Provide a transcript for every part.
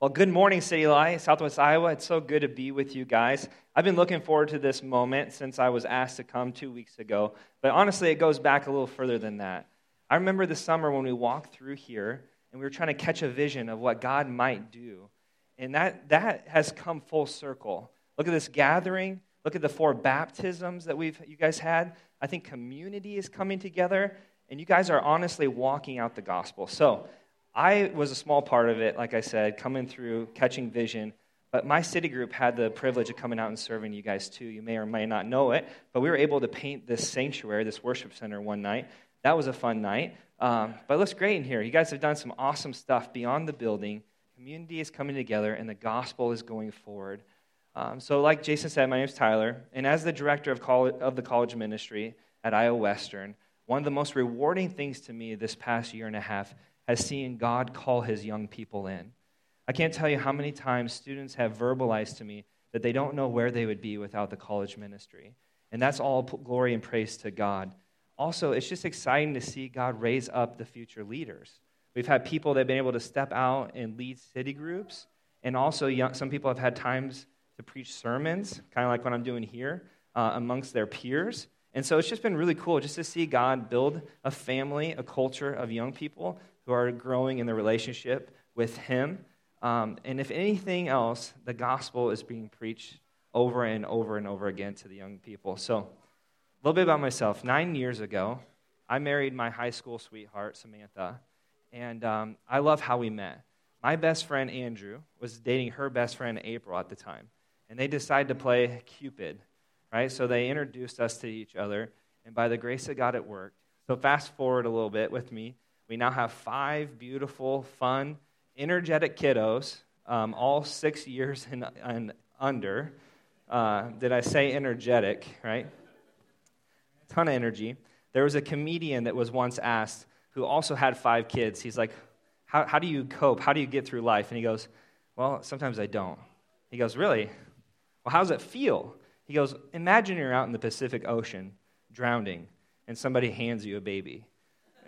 Well, good morning, City Light, Southwest Iowa. It's so good to be with you guys. I've been looking forward to this moment since I was asked to come two weeks ago. But honestly, it goes back a little further than that. I remember the summer when we walked through here and we were trying to catch a vision of what God might do. And that, that has come full circle. Look at this gathering. Look at the four baptisms that we've, you guys had. I think community is coming together, and you guys are honestly walking out the gospel. So, I was a small part of it, like I said, coming through, catching vision. But my city group had the privilege of coming out and serving you guys too. You may or may not know it, but we were able to paint this sanctuary, this worship center one night. That was a fun night. Um, but it looks great in here. You guys have done some awesome stuff beyond the building. Community is coming together, and the gospel is going forward. Um, so, like Jason said, my name is Tyler, and as the director of, college, of the college ministry at Iowa Western, one of the most rewarding things to me this past year and a half has seen God call his young people in. I can't tell you how many times students have verbalized to me that they don't know where they would be without the college ministry. And that's all glory and praise to God. Also, it's just exciting to see God raise up the future leaders. We've had people that have been able to step out and lead city groups, and also young, some people have had times to preach sermons, kind of like what I'm doing here, uh, amongst their peers. And so it's just been really cool just to see God build a family, a culture of young people who are growing in their relationship with Him. Um, and if anything else, the gospel is being preached over and over and over again to the young people. So, a little bit about myself. Nine years ago, I married my high school sweetheart, Samantha, and um, I love how we met. My best friend, Andrew, was dating her best friend, April, at the time, and they decided to play Cupid, right? So, they introduced us to each other, and by the grace of God, it worked. So, fast forward a little bit with me. We now have five beautiful, fun, energetic kiddos, um, all six years and, and under. Uh, did I say energetic, right? Ton of energy. There was a comedian that was once asked who also had five kids. He's like, how, how do you cope? How do you get through life? And he goes, Well, sometimes I don't. He goes, Really? Well, how does it feel? He goes, Imagine you're out in the Pacific Ocean drowning and somebody hands you a baby.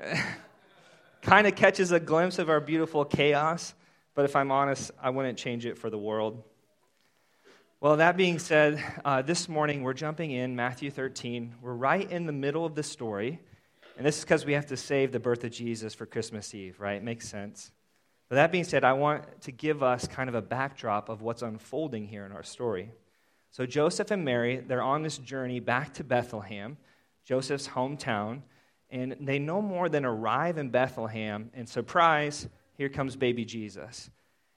kind of catches a glimpse of our beautiful chaos, but if I'm honest, I wouldn't change it for the world. Well, that being said, uh, this morning we're jumping in Matthew 13. We're right in the middle of the story, and this is because we have to save the birth of Jesus for Christmas Eve, right? Makes sense. But that being said, I want to give us kind of a backdrop of what's unfolding here in our story. So, Joseph and Mary, they're on this journey back to Bethlehem, Joseph's hometown, and they no more than arrive in Bethlehem, and surprise, here comes baby Jesus.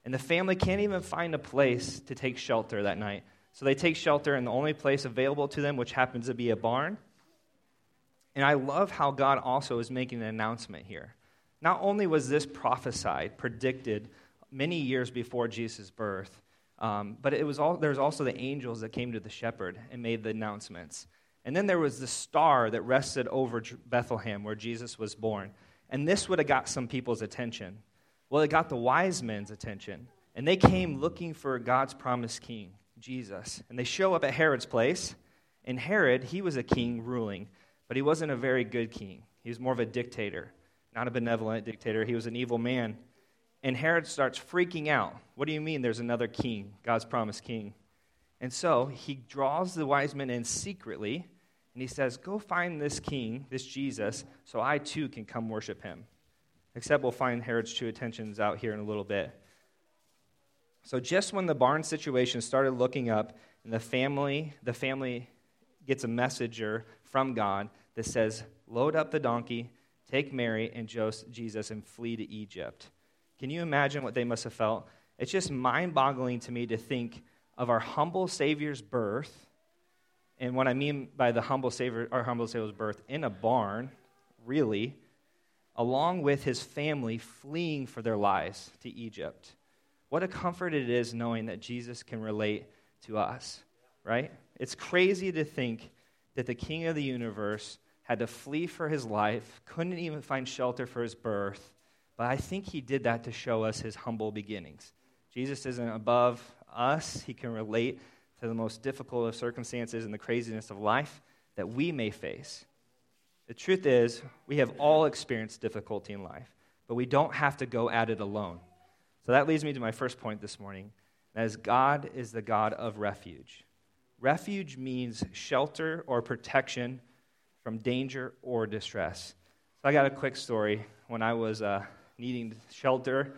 And the family can't even find a place to take shelter that night. So they take shelter in the only place available to them, which happens to be a barn. And I love how God also is making an announcement here. Not only was this prophesied, predicted many years before Jesus' birth, um, but it was all, there was also the angels that came to the shepherd and made the announcements. And then there was the star that rested over Bethlehem where Jesus was born. And this would have got some people's attention. Well, it got the wise men's attention. And they came looking for God's promised king, Jesus. And they show up at Herod's place. And Herod, he was a king ruling, but he wasn't a very good king. He was more of a dictator, not a benevolent dictator. He was an evil man. And Herod starts freaking out. What do you mean there's another king, God's promised king? And so he draws the wise men in secretly and he says, Go find this king, this Jesus, so I too can come worship him. Except we'll find Herod's true intentions out here in a little bit. So just when the barn situation started looking up, and the family, the family gets a messenger from God that says, Load up the donkey, take Mary and Jesus, and flee to Egypt. Can you imagine what they must have felt? It's just mind boggling to me to think of our humble Savior's birth and what I mean by the humble Savior, our humble Savior's birth in a barn, really, along with his family fleeing for their lives to Egypt. What a comfort it is knowing that Jesus can relate to us, right? It's crazy to think that the King of the universe had to flee for his life, couldn't even find shelter for his birth, but I think he did that to show us his humble beginnings. Jesus isn't above us, he can relate to the most difficult of circumstances and the craziness of life that we may face. The truth is, we have all experienced difficulty in life, but we don't have to go at it alone. So that leads me to my first point this morning. That is, God is the God of refuge. Refuge means shelter or protection from danger or distress. So I got a quick story. When I was uh, needing shelter,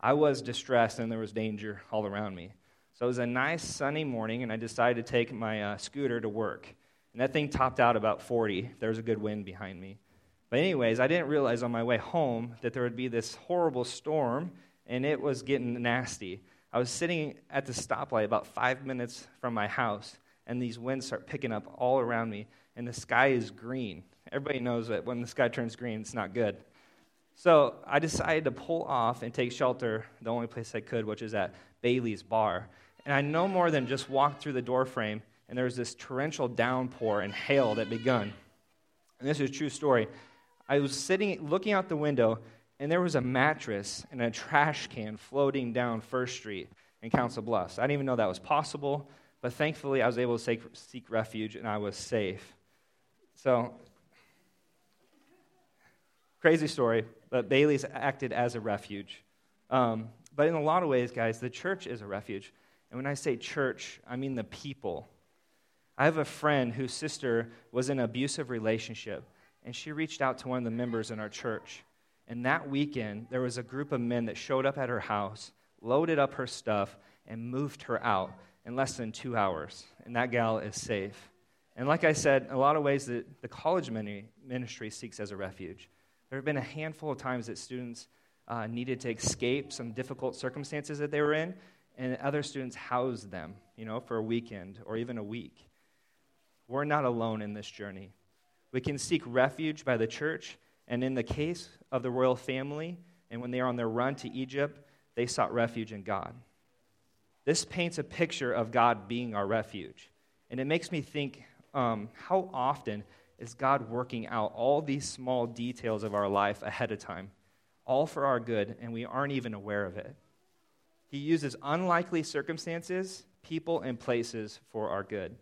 I was distressed and there was danger all around me. So it was a nice sunny morning, and I decided to take my uh, scooter to work. And that thing topped out about 40. There was a good wind behind me. But, anyways, I didn't realize on my way home that there would be this horrible storm, and it was getting nasty. I was sitting at the stoplight about five minutes from my house, and these winds start picking up all around me, and the sky is green. Everybody knows that when the sky turns green, it's not good. So I decided to pull off and take shelter the only place I could, which is at Bailey's Bar and I no more than just walked through the doorframe, and there was this torrential downpour and hail that begun. And this is a true story. I was sitting, looking out the window, and there was a mattress and a trash can floating down First Street in Council Bluffs. I didn't even know that was possible, but thankfully I was able to seek refuge and I was safe. So, crazy story, but Bailey's acted as a refuge. Um, but in a lot of ways, guys, the church is a refuge. And when I say church, I mean the people. I have a friend whose sister was in an abusive relationship, and she reached out to one of the members in our church. And that weekend, there was a group of men that showed up at her house, loaded up her stuff, and moved her out in less than two hours. And that gal is safe. And like I said, in a lot of ways that the college ministry seeks as a refuge. There have been a handful of times that students uh, needed to escape some difficult circumstances that they were in, and other students housed them, you know, for a weekend or even a week. We're not alone in this journey. We can seek refuge by the church, and in the case of the royal family, and when they are on their run to Egypt, they sought refuge in God. This paints a picture of God being our refuge. And it makes me think um, how often is God working out all these small details of our life ahead of time, all for our good, and we aren't even aware of it? He uses unlikely circumstances, people, and places for our good.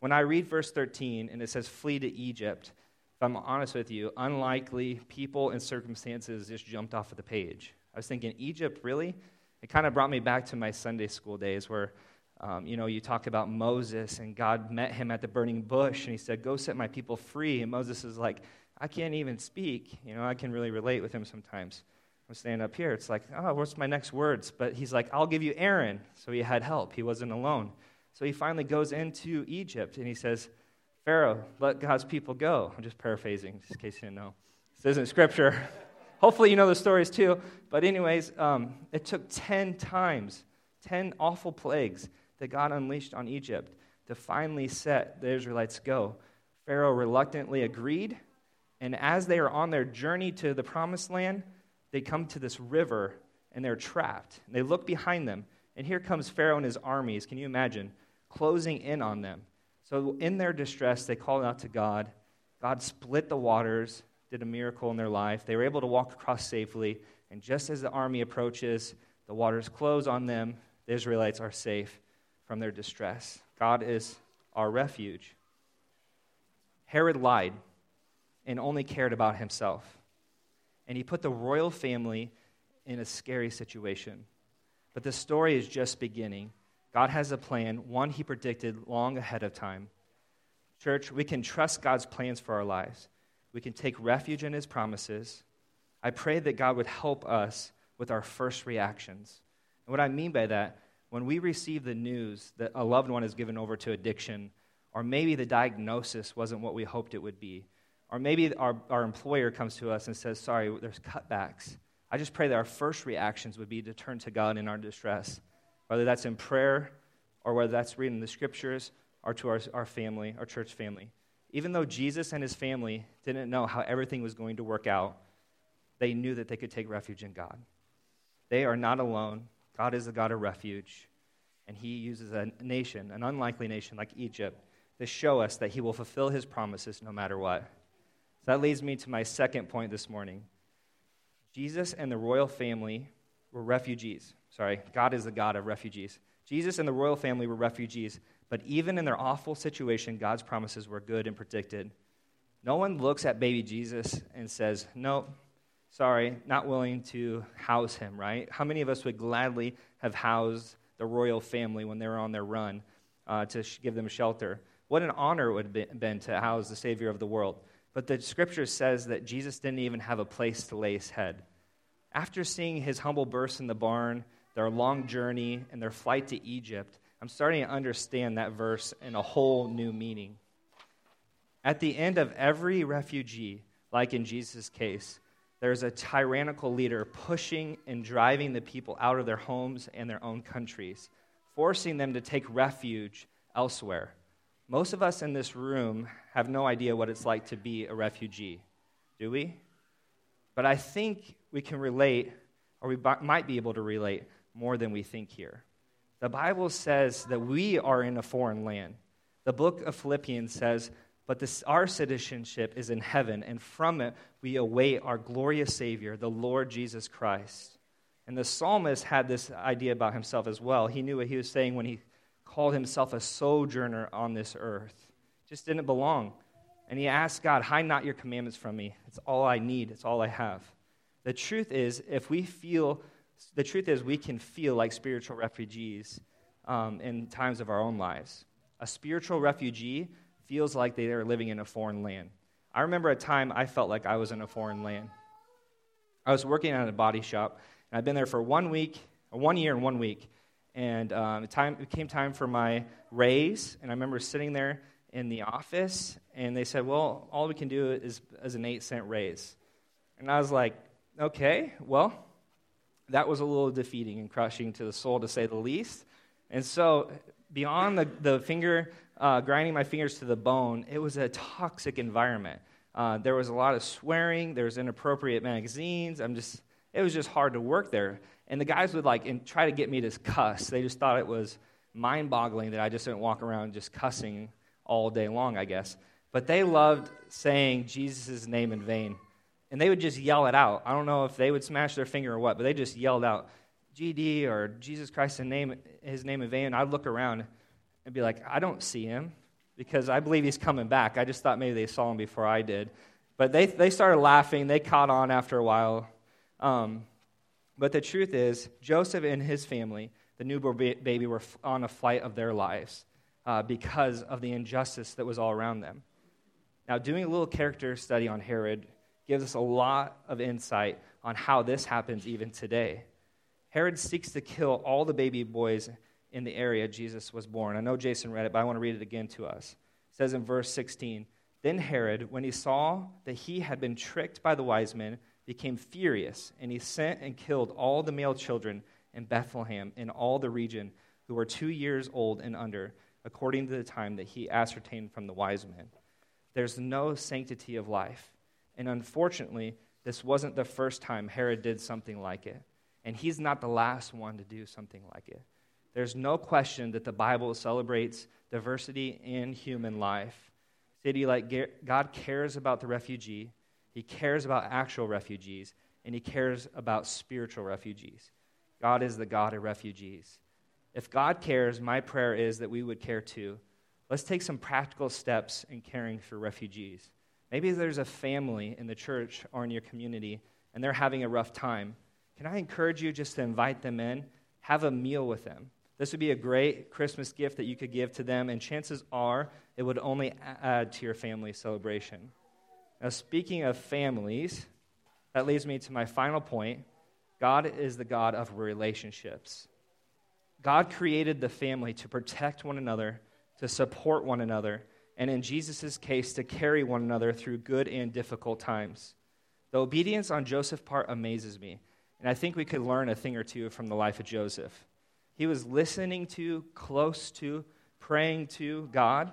When I read verse 13 and it says, flee to Egypt, if I'm honest with you, unlikely people and circumstances just jumped off of the page. I was thinking, Egypt, really? It kind of brought me back to my Sunday school days where, um, you know, you talk about Moses and God met him at the burning bush and he said, Go set my people free. And Moses is like, I can't even speak. You know, I can really relate with him sometimes. I'm standing up here. It's like, oh, what's my next words? But he's like, I'll give you Aaron. So he had help. He wasn't alone. So he finally goes into Egypt and he says, Pharaoh, let God's people go. I'm just paraphrasing, just in case you didn't know. This isn't scripture. Hopefully, you know the stories too. But, anyways, um, it took 10 times, 10 awful plagues that God unleashed on Egypt to finally set the Israelites go. Pharaoh reluctantly agreed. And as they are on their journey to the promised land, they come to this river and they're trapped. They look behind them, and here comes Pharaoh and his armies. Can you imagine? Closing in on them. So, in their distress, they called out to God. God split the waters, did a miracle in their life. They were able to walk across safely, and just as the army approaches, the waters close on them. The Israelites are safe from their distress. God is our refuge. Herod lied and only cared about himself and he put the royal family in a scary situation. But the story is just beginning. God has a plan, one he predicted long ahead of time. Church, we can trust God's plans for our lives. We can take refuge in his promises. I pray that God would help us with our first reactions. And what I mean by that, when we receive the news that a loved one is given over to addiction, or maybe the diagnosis wasn't what we hoped it would be, or maybe our, our employer comes to us and says, Sorry, there's cutbacks. I just pray that our first reactions would be to turn to God in our distress, whether that's in prayer or whether that's reading the scriptures or to our, our family, our church family. Even though Jesus and his family didn't know how everything was going to work out, they knew that they could take refuge in God. They are not alone. God is a God of refuge, and he uses a nation, an unlikely nation like Egypt, to show us that he will fulfill his promises no matter what. So that leads me to my second point this morning. Jesus and the royal family were refugees. Sorry, God is the God of refugees. Jesus and the royal family were refugees, but even in their awful situation, God's promises were good and predicted. No one looks at baby Jesus and says, Nope, sorry, not willing to house him, right? How many of us would gladly have housed the royal family when they were on their run uh, to sh- give them shelter? What an honor it would have been to house the Savior of the world. But the scripture says that Jesus didn't even have a place to lay his head. After seeing his humble birth in the barn, their long journey, and their flight to Egypt, I'm starting to understand that verse in a whole new meaning. At the end of every refugee, like in Jesus' case, there's a tyrannical leader pushing and driving the people out of their homes and their own countries, forcing them to take refuge elsewhere. Most of us in this room have no idea what it's like to be a refugee, do we? But I think we can relate, or we might be able to relate more than we think here. The Bible says that we are in a foreign land. The book of Philippians says, but this, our citizenship is in heaven, and from it we await our glorious Savior, the Lord Jesus Christ. And the psalmist had this idea about himself as well. He knew what he was saying when he called himself a sojourner on this earth. Just didn't belong. And he asked God, Hide not your commandments from me. It's all I need, it's all I have. The truth is, if we feel, the truth is, we can feel like spiritual refugees um, in times of our own lives. A spiritual refugee feels like they are living in a foreign land. I remember a time I felt like I was in a foreign land. I was working at a body shop, and I'd been there for one week, one year and one week. And um, it, time, it came time for my raise, and I remember sitting there in the office, and they said, Well, all we can do is, is an eight cent raise. And I was like, Okay, well, that was a little defeating and crushing to the soul, to say the least. And so, beyond the, the finger, uh, grinding my fingers to the bone, it was a toxic environment. Uh, there was a lot of swearing, there was inappropriate magazines. I'm just, it was just hard to work there. And the guys would like and try to get me to cuss. They just thought it was mind boggling that I just didn't walk around just cussing all day long, I guess. But they loved saying Jesus' name in vain. And they would just yell it out. I don't know if they would smash their finger or what, but they just yelled out, GD or Jesus Christ in name, his name in vain. I'd look around and be like, I don't see him because I believe he's coming back. I just thought maybe they saw him before I did. But they, they started laughing. They caught on after a while. Um, but the truth is, Joseph and his family, the newborn baby, were on a flight of their lives uh, because of the injustice that was all around them. Now, doing a little character study on Herod gives us a lot of insight on how this happens even today. Herod seeks to kill all the baby boys in the area Jesus was born. I know Jason read it, but I want to read it again to us. It says in verse 16 Then Herod, when he saw that he had been tricked by the wise men, became furious, and he sent and killed all the male children in Bethlehem in all the region who were two years old and under, according to the time that he ascertained from the wise men. There's no sanctity of life. And unfortunately, this wasn't the first time Herod did something like it. And he's not the last one to do something like it. There's no question that the Bible celebrates diversity in human life. City like God cares about the refugee, he cares about actual refugees, and he cares about spiritual refugees. God is the God of refugees. If God cares, my prayer is that we would care too. Let's take some practical steps in caring for refugees. Maybe there's a family in the church or in your community and they're having a rough time. Can I encourage you just to invite them in? Have a meal with them. This would be a great Christmas gift that you could give to them, and chances are it would only add to your family celebration. Now, speaking of families, that leads me to my final point God is the God of relationships. God created the family to protect one another, to support one another, and in Jesus' case, to carry one another through good and difficult times. The obedience on Joseph's part amazes me, and I think we could learn a thing or two from the life of Joseph. He was listening to, close to, praying to God,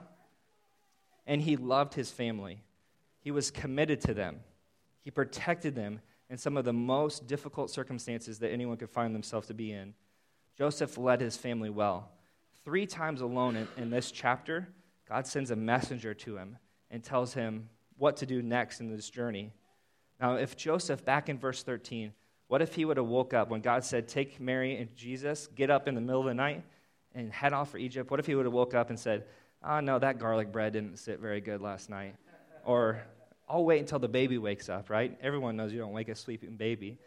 and he loved his family. He was committed to them. He protected them in some of the most difficult circumstances that anyone could find themselves to be in. Joseph led his family well. Three times alone in, in this chapter, God sends a messenger to him and tells him what to do next in this journey. Now, if Joseph, back in verse 13, what if he would have woke up when God said, Take Mary and Jesus, get up in the middle of the night and head off for Egypt? What if he would have woke up and said, Oh, no, that garlic bread didn't sit very good last night? Or I'll wait until the baby wakes up, right? Everyone knows you don't wake a sleeping baby.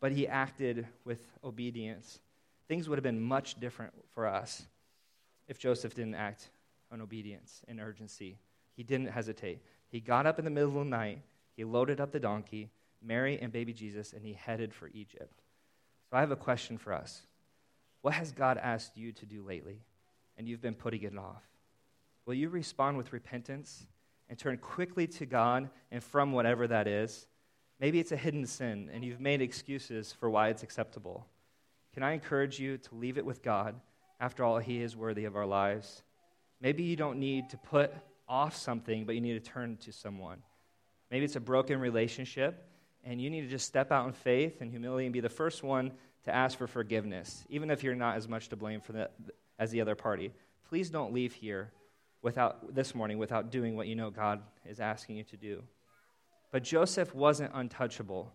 But he acted with obedience. Things would have been much different for us if Joseph didn't act on obedience and urgency. He didn't hesitate. He got up in the middle of the night, he loaded up the donkey, Mary and baby Jesus, and he headed for Egypt. So I have a question for us. What has God asked you to do lately, and you've been putting it off? Will you respond with repentance and turn quickly to God and from whatever that is? Maybe it's a hidden sin, and you've made excuses for why it's acceptable. Can I encourage you to leave it with God? After all, He is worthy of our lives. Maybe you don't need to put off something, but you need to turn to someone. Maybe it's a broken relationship, and you need to just step out in faith and humility and be the first one to ask for forgiveness, even if you're not as much to blame for that as the other party. Please don't leave here without this morning without doing what you know God is asking you to do. But Joseph wasn't untouchable.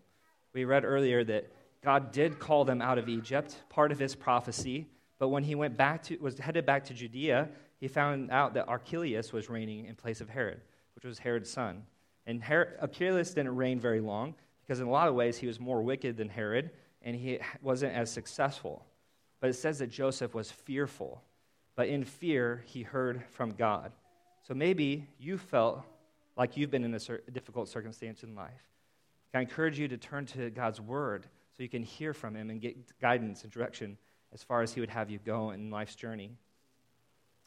We read earlier that God did call them out of Egypt, part of his prophecy. But when he went back to, was headed back to Judea, he found out that Archelaus was reigning in place of Herod, which was Herod's son. And Archelaus didn't reign very long because, in a lot of ways, he was more wicked than Herod and he wasn't as successful. But it says that Joseph was fearful, but in fear, he heard from God. So maybe you felt like you've been in a difficult circumstance in life. I encourage you to turn to God's word so you can hear from him and get guidance and direction as far as he would have you go in life's journey.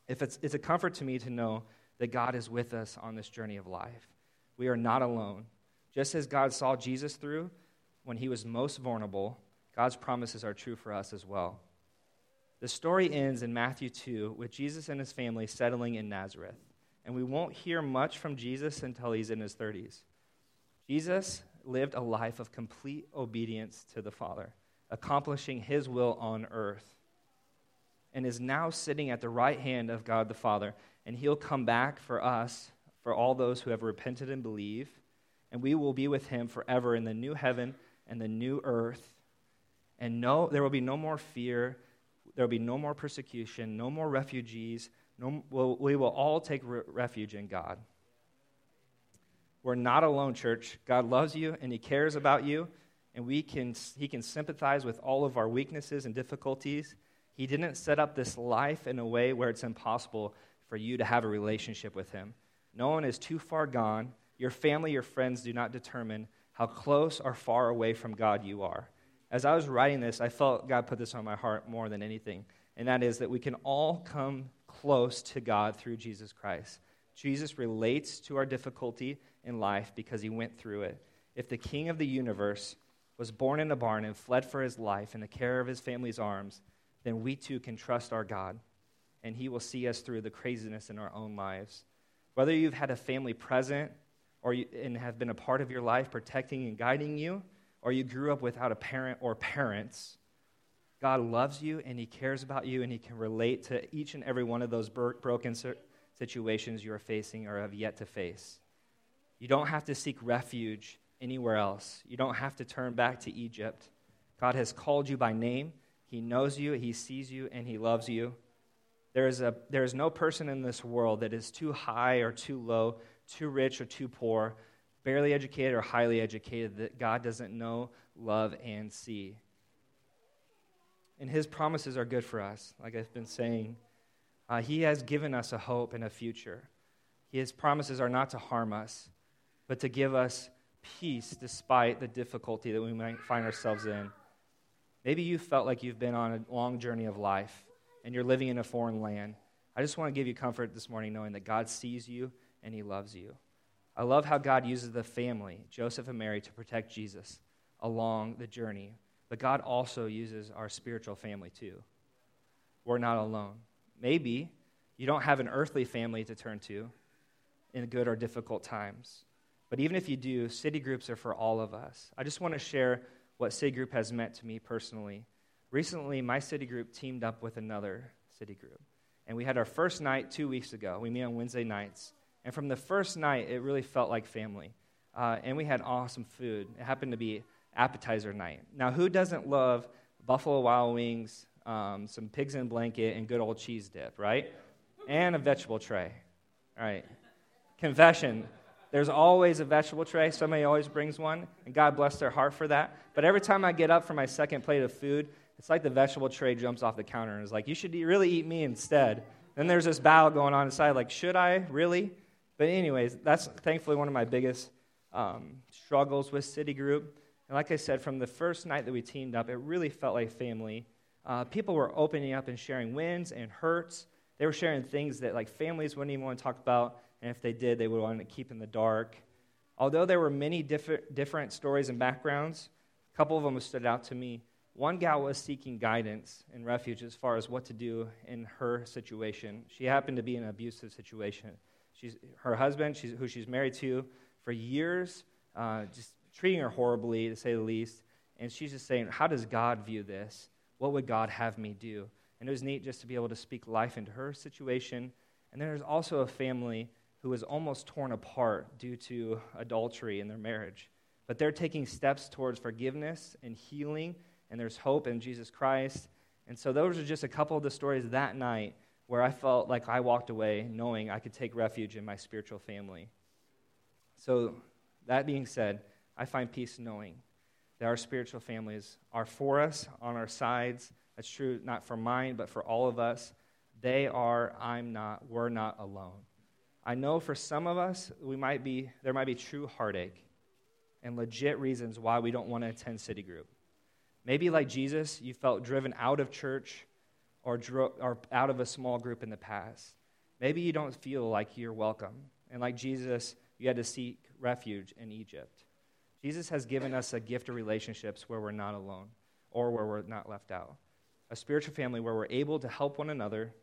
If it's, it's a comfort to me to know that God is with us on this journey of life. We are not alone. Just as God saw Jesus through when he was most vulnerable, God's promises are true for us as well. The story ends in Matthew 2 with Jesus and his family settling in Nazareth. And we won't hear much from Jesus until he's in his 30s. Jesus lived a life of complete obedience to the Father, accomplishing his will on earth, and is now sitting at the right hand of God the Father. And he'll come back for us, for all those who have repented and believe, and we will be with him forever in the new heaven and the new earth. And no, there will be no more fear, there will be no more persecution, no more refugees. No, we'll, we will all take re- refuge in God. We're not alone, church. God loves you and He cares about you, and we can, He can sympathize with all of our weaknesses and difficulties. He didn't set up this life in a way where it's impossible for you to have a relationship with Him. No one is too far gone. Your family, your friends do not determine how close or far away from God you are. As I was writing this, I felt God put this on my heart more than anything, and that is that we can all come close to God through Jesus Christ. Jesus relates to our difficulty in life because he went through it. If the king of the universe was born in a barn and fled for his life in the care of his family's arms, then we too can trust our God, and he will see us through the craziness in our own lives. Whether you've had a family present or you, and have been a part of your life protecting and guiding you, or you grew up without a parent or parents, God loves you and He cares about you and He can relate to each and every one of those broken situations you are facing or have yet to face. You don't have to seek refuge anywhere else. You don't have to turn back to Egypt. God has called you by name. He knows you, He sees you, and He loves you. There is, a, there is no person in this world that is too high or too low, too rich or too poor, barely educated or highly educated that God doesn't know, love, and see. And His promises are good for us, like I've been saying. Uh, he has given us a hope and a future. His promises are not to harm us, but to give us peace despite the difficulty that we might find ourselves in. Maybe you felt like you've been on a long journey of life and you're living in a foreign land. I just want to give you comfort this morning knowing that God sees you and He loves you. I love how God uses the family, Joseph and Mary, to protect Jesus along the journey. But God also uses our spiritual family too. We're not alone. Maybe you don't have an earthly family to turn to in good or difficult times. But even if you do, city groups are for all of us. I just want to share what city group has meant to me personally. Recently, my city group teamed up with another city group. And we had our first night two weeks ago. We meet on Wednesday nights. And from the first night, it really felt like family. Uh, and we had awesome food. It happened to be appetizer night. Now, who doesn't love Buffalo Wild Wings, um, some pigs in blanket, and good old cheese dip, right? And a vegetable tray. All right. Confession There's always a vegetable tray. Somebody always brings one, and God bless their heart for that. But every time I get up for my second plate of food, it's like the vegetable tray jumps off the counter and is like, You should really eat me instead. Then there's this battle going on inside, like, Should I really? But, anyways, that's thankfully one of my biggest um, struggles with City Group. And like I said, from the first night that we teamed up, it really felt like family. Uh, people were opening up and sharing wins and hurts. They were sharing things that like families wouldn't even want to talk about, and if they did, they would want to keep in the dark. Although there were many different, different stories and backgrounds, a couple of them stood out to me. One gal was seeking guidance in refuge as far as what to do in her situation. She happened to be in an abusive situation. She's, her husband, she's, who she's married to for years, uh, just treating her horribly, to say the least. And she's just saying, How does God view this? What would God have me do? And it was neat just to be able to speak life into her situation. And then there's also a family who was almost torn apart due to adultery in their marriage. But they're taking steps towards forgiveness and healing, and there's hope in Jesus Christ. And so those are just a couple of the stories that night where I felt like I walked away knowing I could take refuge in my spiritual family. So, that being said, I find peace knowing that our spiritual families are for us, on our sides. That's true not for mine, but for all of us. They are, I'm not, we're not alone. I know for some of us, we might be, there might be true heartache and legit reasons why we don't want to attend City Group. Maybe, like Jesus, you felt driven out of church or, dro- or out of a small group in the past. Maybe you don't feel like you're welcome. And like Jesus, you had to seek refuge in Egypt. Jesus has given us a gift of relationships where we're not alone or where we're not left out. A spiritual family where we're able to help one another,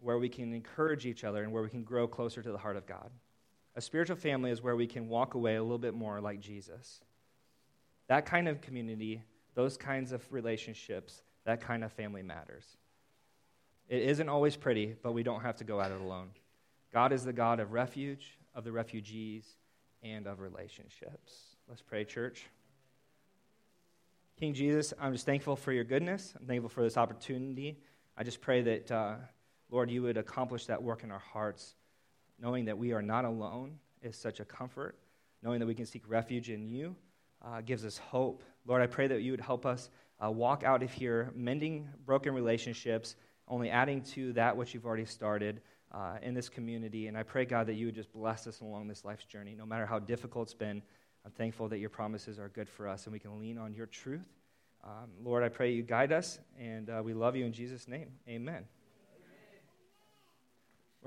where we can encourage each other, and where we can grow closer to the heart of God. A spiritual family is where we can walk away a little bit more like Jesus. That kind of community, those kinds of relationships, that kind of family matters. It isn't always pretty, but we don't have to go at it alone. God is the God of refuge, of the refugees, and of relationships. Let's pray, church. King Jesus, I'm just thankful for your goodness. I'm thankful for this opportunity. I just pray that, uh, Lord, you would accomplish that work in our hearts. Knowing that we are not alone is such a comfort. Knowing that we can seek refuge in you uh, gives us hope. Lord, I pray that you would help us uh, walk out of here mending broken relationships, only adding to that which you've already started. Uh, in this community. And I pray, God, that you would just bless us along this life's journey, no matter how difficult it's been. I'm thankful that your promises are good for us and we can lean on your truth. Um, Lord, I pray you guide us, and uh, we love you in Jesus' name. Amen.